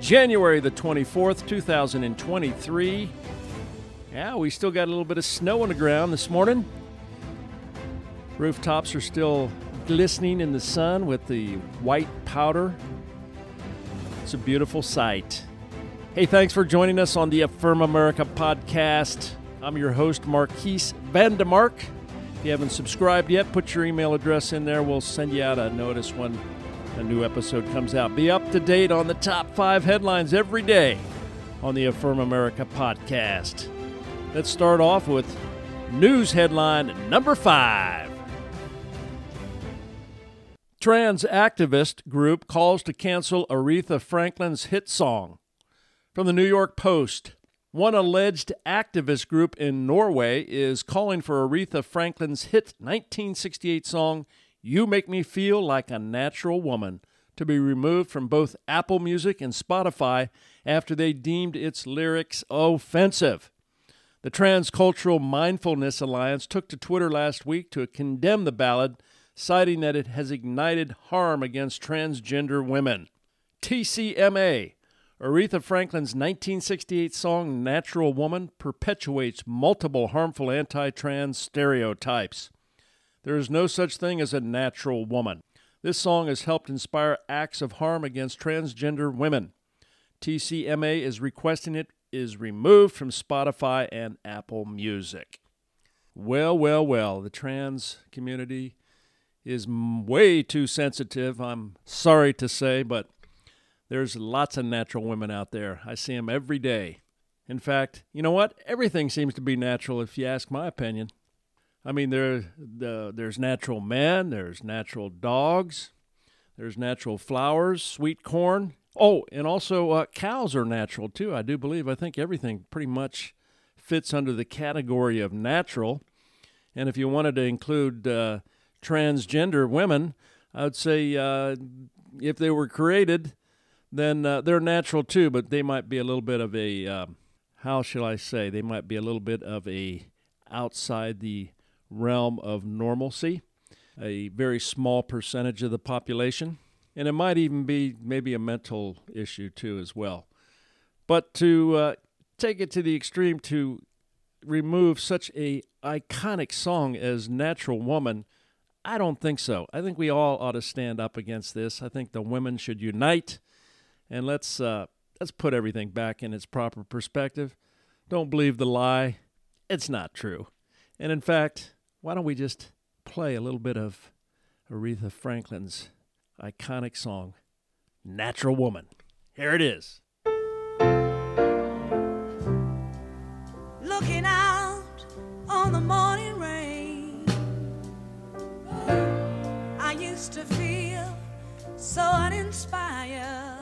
January the 24th, 2023. Yeah, we still got a little bit of snow on the ground this morning. Rooftops are still glistening in the sun with the white powder. It's a beautiful sight. Hey, thanks for joining us on the Affirm America podcast. I'm your host, Marquise Vandemark. If you haven't subscribed yet, put your email address in there. We'll send you out a notice when a new episode comes out. Be up to date on the top five headlines every day on the Affirm America podcast. Let's start off with news headline number five. Trans activist group calls to cancel Aretha Franklin's hit song. From the New York Post, one alleged activist group in Norway is calling for Aretha Franklin's hit 1968 song, You Make Me Feel Like a Natural Woman, to be removed from both Apple Music and Spotify after they deemed its lyrics offensive. The Transcultural Mindfulness Alliance took to Twitter last week to condemn the ballad, citing that it has ignited harm against transgender women. TCMA, Aretha Franklin's 1968 song Natural Woman, perpetuates multiple harmful anti trans stereotypes. There is no such thing as a natural woman. This song has helped inspire acts of harm against transgender women. TCMA is requesting it is removed from Spotify and Apple Music. Well, well, well, the trans community is way too sensitive, I'm sorry to say, but there's lots of natural women out there. I see them every day. In fact, you know what? Everything seems to be natural if you ask my opinion. I mean, there, the, there's natural men, there's natural dogs, there's natural flowers, sweet corn. Oh, and also uh, cows are natural too, I do believe. I think everything pretty much fits under the category of natural. And if you wanted to include uh, transgender women, I would say uh, if they were created, then uh, they're natural too, but they might be a little bit of a, uh, how shall I say, they might be a little bit of a outside the realm of normalcy, a very small percentage of the population. And it might even be maybe a mental issue too, as well. But to uh, take it to the extreme to remove such a iconic song as Natural Woman, I don't think so. I think we all ought to stand up against this. I think the women should unite and let's uh, let's put everything back in its proper perspective. Don't believe the lie. It's not true. And in fact, why don't we just play a little bit of Aretha Franklin's iconic song, Natural Woman? Here it is. Looking out on the morning rain, I used to feel so uninspired.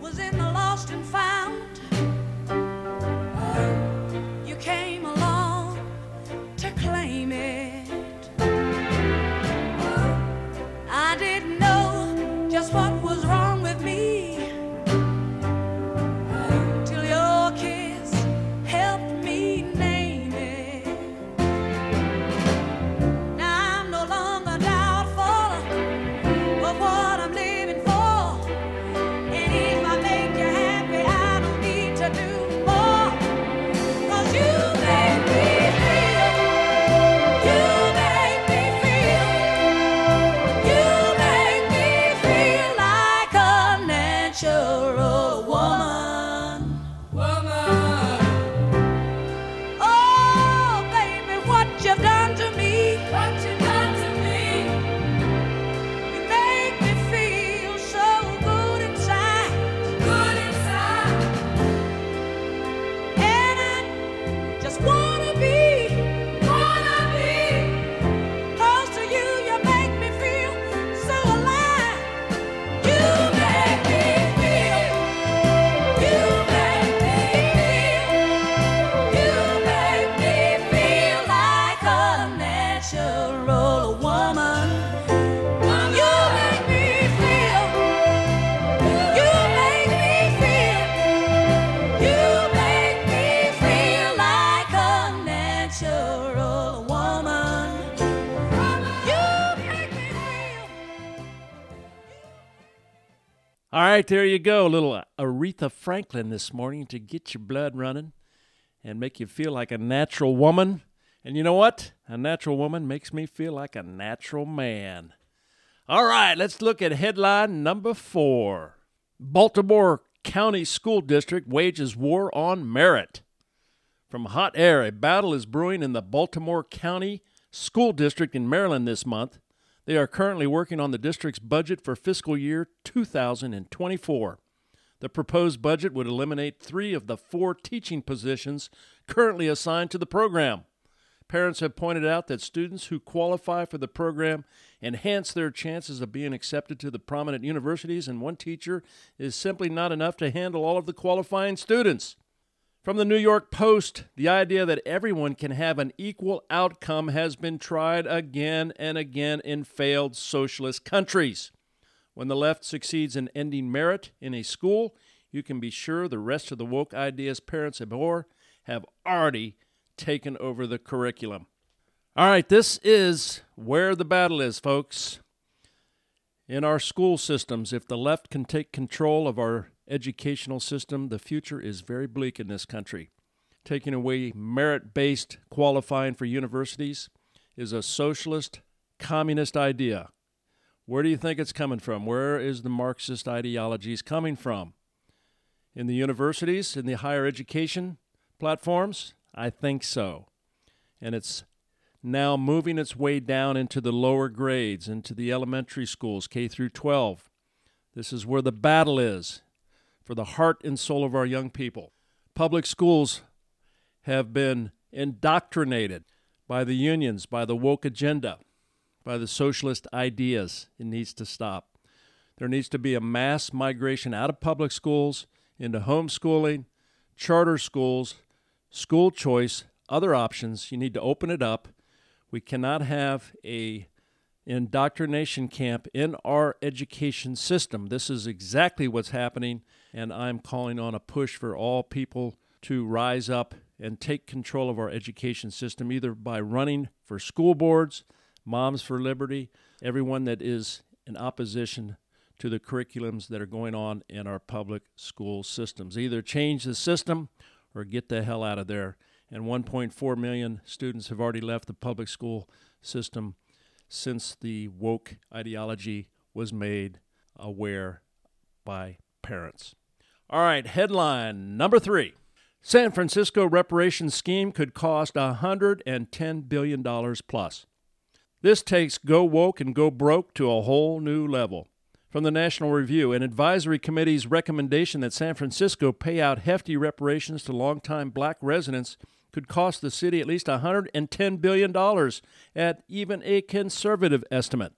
Was in the lost and found, right, there you go. A little uh, Aretha Franklin this morning to get your blood running and make you feel like a natural woman. And you know what? A natural woman makes me feel like a natural man. All right, let's look at headline number four Baltimore County School District wages war on merit. From hot air, a battle is brewing in the Baltimore County School District in Maryland this month. They are currently working on the district's budget for fiscal year 2024. The proposed budget would eliminate three of the four teaching positions currently assigned to the program. Parents have pointed out that students who qualify for the program enhance their chances of being accepted to the prominent universities, and one teacher is simply not enough to handle all of the qualifying students. From the New York Post, the idea that everyone can have an equal outcome has been tried again and again in failed socialist countries. When the left succeeds in ending merit in a school, you can be sure the rest of the woke ideas parents abhor have already taken over the curriculum. All right, this is where the battle is, folks. In our school systems, if the left can take control of our educational system, the future is very bleak in this country. Taking away merit based qualifying for universities is a socialist, communist idea. Where do you think it's coming from? Where is the Marxist ideologies coming from? In the universities, in the higher education platforms? I think so. And it's now moving its way down into the lower grades, into the elementary schools, K through 12. This is where the battle is for the heart and soul of our young people. Public schools have been indoctrinated by the unions, by the woke agenda by the socialist ideas. It needs to stop. There needs to be a mass migration out of public schools into homeschooling, charter schools, school choice, other options. You need to open it up. We cannot have a indoctrination camp in our education system. This is exactly what's happening, and I'm calling on a push for all people to rise up and take control of our education system, either by running for school boards, Moms for Liberty, everyone that is in opposition to the curriculums that are going on in our public school systems. Either change the system or get the hell out of there. And 1.4 million students have already left the public school system since the woke ideology was made aware by parents. All right, headline number three San Francisco reparations scheme could cost $110 billion plus. This takes Go Woke and Go Broke to a whole new level. From the National Review, an advisory committee's recommendation that San Francisco pay out hefty reparations to longtime black residents could cost the city at least $110 billion at even a conservative estimate.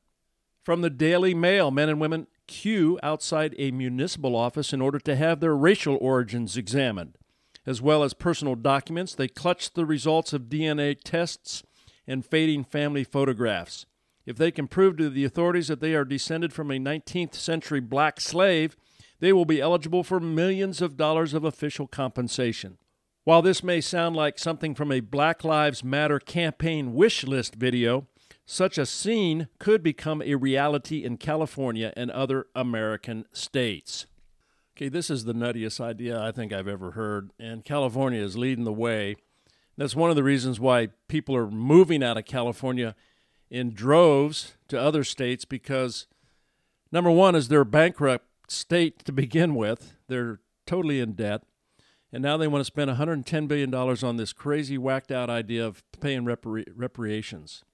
From the Daily Mail, men and women queue outside a municipal office in order to have their racial origins examined. As well as personal documents, they clutch the results of DNA tests and fading family photographs. If they can prove to the authorities that they are descended from a 19th century black slave, they will be eligible for millions of dollars of official compensation. While this may sound like something from a Black Lives Matter campaign wish list video, such a scene could become a reality in California and other American states. Okay, this is the nuttiest idea I think I've ever heard, and California is leading the way. That's one of the reasons why people are moving out of California in droves to other states because number one is they're bankrupt state to begin with. They're totally in debt. And now they want to spend $110 billion on this crazy, whacked out idea of paying repara- reparations.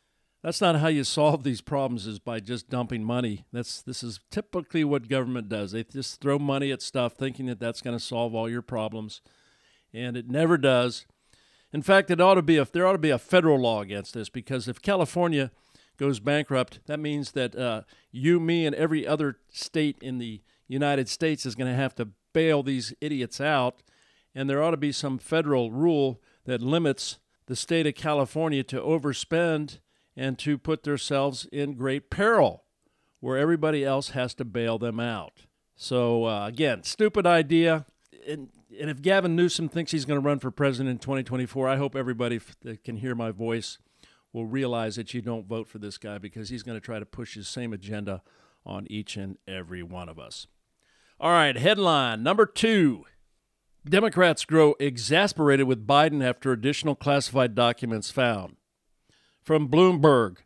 That's not how you solve these problems is by just dumping money. That's this is typically what government does. They just throw money at stuff thinking that that's going to solve all your problems. And it never does. In fact, it ought to be a, there ought to be a federal law against this because if California goes bankrupt, that means that uh, you, me, and every other state in the United States is going to have to bail these idiots out. And there ought to be some federal rule that limits the state of California to overspend and to put themselves in great peril where everybody else has to bail them out. So, uh, again, stupid idea. And and if Gavin Newsom thinks he's going to run for president in 2024, I hope everybody that can hear my voice will realize that you don't vote for this guy because he's going to try to push his same agenda on each and every one of us. All right, headline number two Democrats grow exasperated with Biden after additional classified documents found. From Bloomberg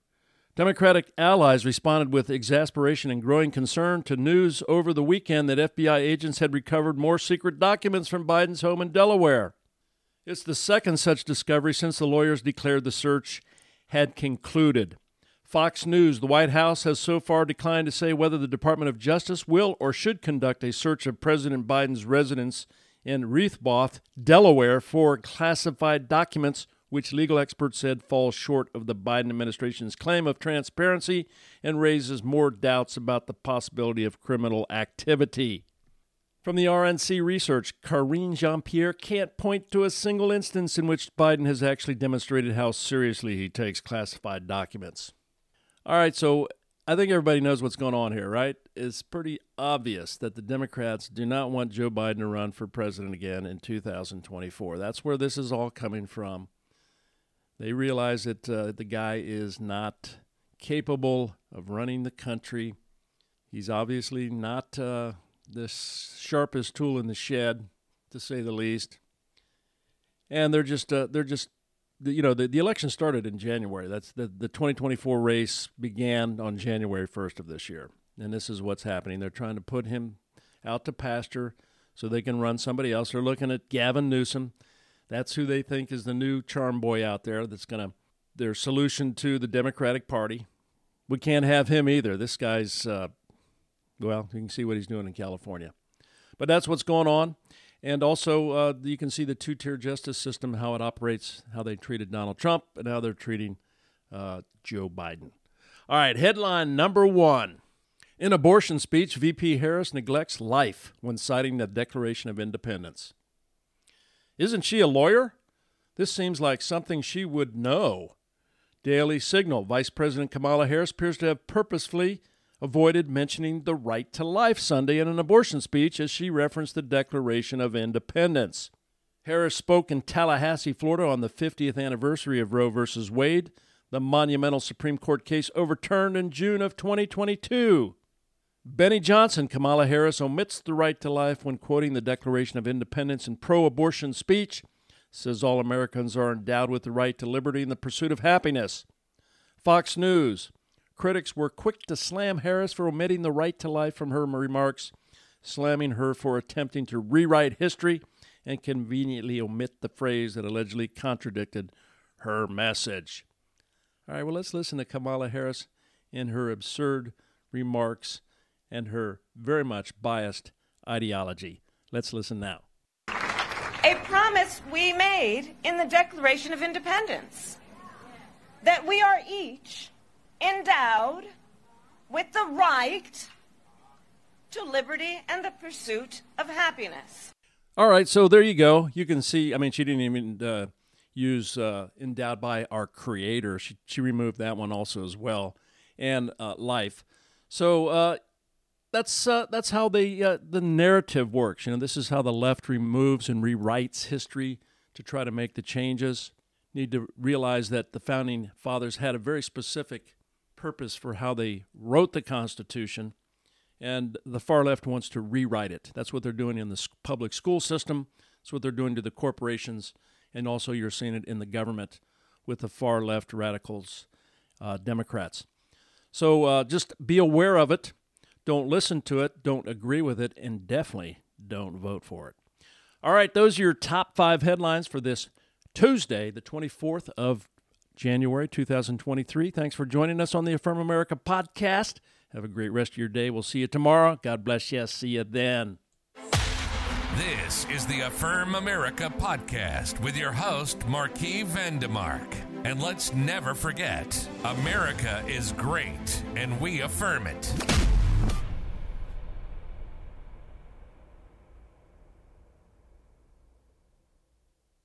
Democratic allies responded with exasperation and growing concern to news over the weekend that FBI agents had recovered more secret documents from Biden's home in Delaware. It's the second such discovery since the lawyers declared the search had concluded. Fox News The White House has so far declined to say whether the Department of Justice will or should conduct a search of President Biden's residence in Rehoboth, Delaware, for classified documents which legal experts said falls short of the Biden administration's claim of transparency and raises more doubts about the possibility of criminal activity. From the RNC research, Karine Jean Pierre can't point to a single instance in which Biden has actually demonstrated how seriously he takes classified documents. All right, so I think everybody knows what's going on here, right? It's pretty obvious that the Democrats do not want Joe Biden to run for president again in 2024. That's where this is all coming from. They realize that uh, the guy is not capable of running the country. He's obviously not uh, the sharpest tool in the shed, to say the least. And they're just uh, they're just you know the, the election started in January. That's the the 2024 race began on January 1st of this year, and this is what's happening. They're trying to put him out to pasture so they can run somebody else. They're looking at Gavin Newsom that's who they think is the new charm boy out there that's to, their solution to the Democratic Party. We can't have him either. This guy's, uh, well, you can see what he's doing in California. But that's what's going on. And also, uh, you can see the two tier justice system, how it operates, how they treated Donald Trump, and how they're treating uh, Joe Biden. All right, headline number one. In abortion speech, VP Harris neglects life when citing the Declaration of Independence. Isn't she a lawyer? This seems like something she would know. Daily Signal Vice President Kamala Harris appears to have purposefully avoided mentioning the right to life Sunday in an abortion speech as she referenced the Declaration of Independence. Harris spoke in Tallahassee, Florida on the 50th anniversary of Roe v. Wade, the monumental Supreme Court case overturned in June of 2022. Benny Johnson, Kamala Harris omits the right to life when quoting the Declaration of Independence in pro abortion speech, says all Americans are endowed with the right to liberty and the pursuit of happiness. Fox News. Critics were quick to slam Harris for omitting the right to life from her remarks, slamming her for attempting to rewrite history and conveniently omit the phrase that allegedly contradicted her message. All right, well, let's listen to Kamala Harris in her absurd remarks and her very much biased ideology. Let's listen now. A promise we made in the Declaration of Independence that we are each endowed with the right to liberty and the pursuit of happiness. All right, so there you go. You can see, I mean, she didn't even uh, use uh, endowed by our creator. She, she removed that one also as well, and uh, life. So, uh, that's uh, that's how the uh, the narrative works. You know, this is how the left removes and rewrites history to try to make the changes. Need to realize that the founding fathers had a very specific purpose for how they wrote the Constitution, and the far left wants to rewrite it. That's what they're doing in the public school system. That's what they're doing to the corporations, and also you're seeing it in the government with the far left radicals, uh, Democrats. So uh, just be aware of it don't listen to it, don't agree with it, and definitely don't vote for it. All right, those are your top five headlines for this Tuesday, the 24th of January 2023. Thanks for joining us on the Affirm America podcast. Have a great rest of your day. We'll see you tomorrow. God bless you. See you then. This is the Affirm America podcast with your host, Marquis Vandemark. And let's never forget America is great, and we affirm it.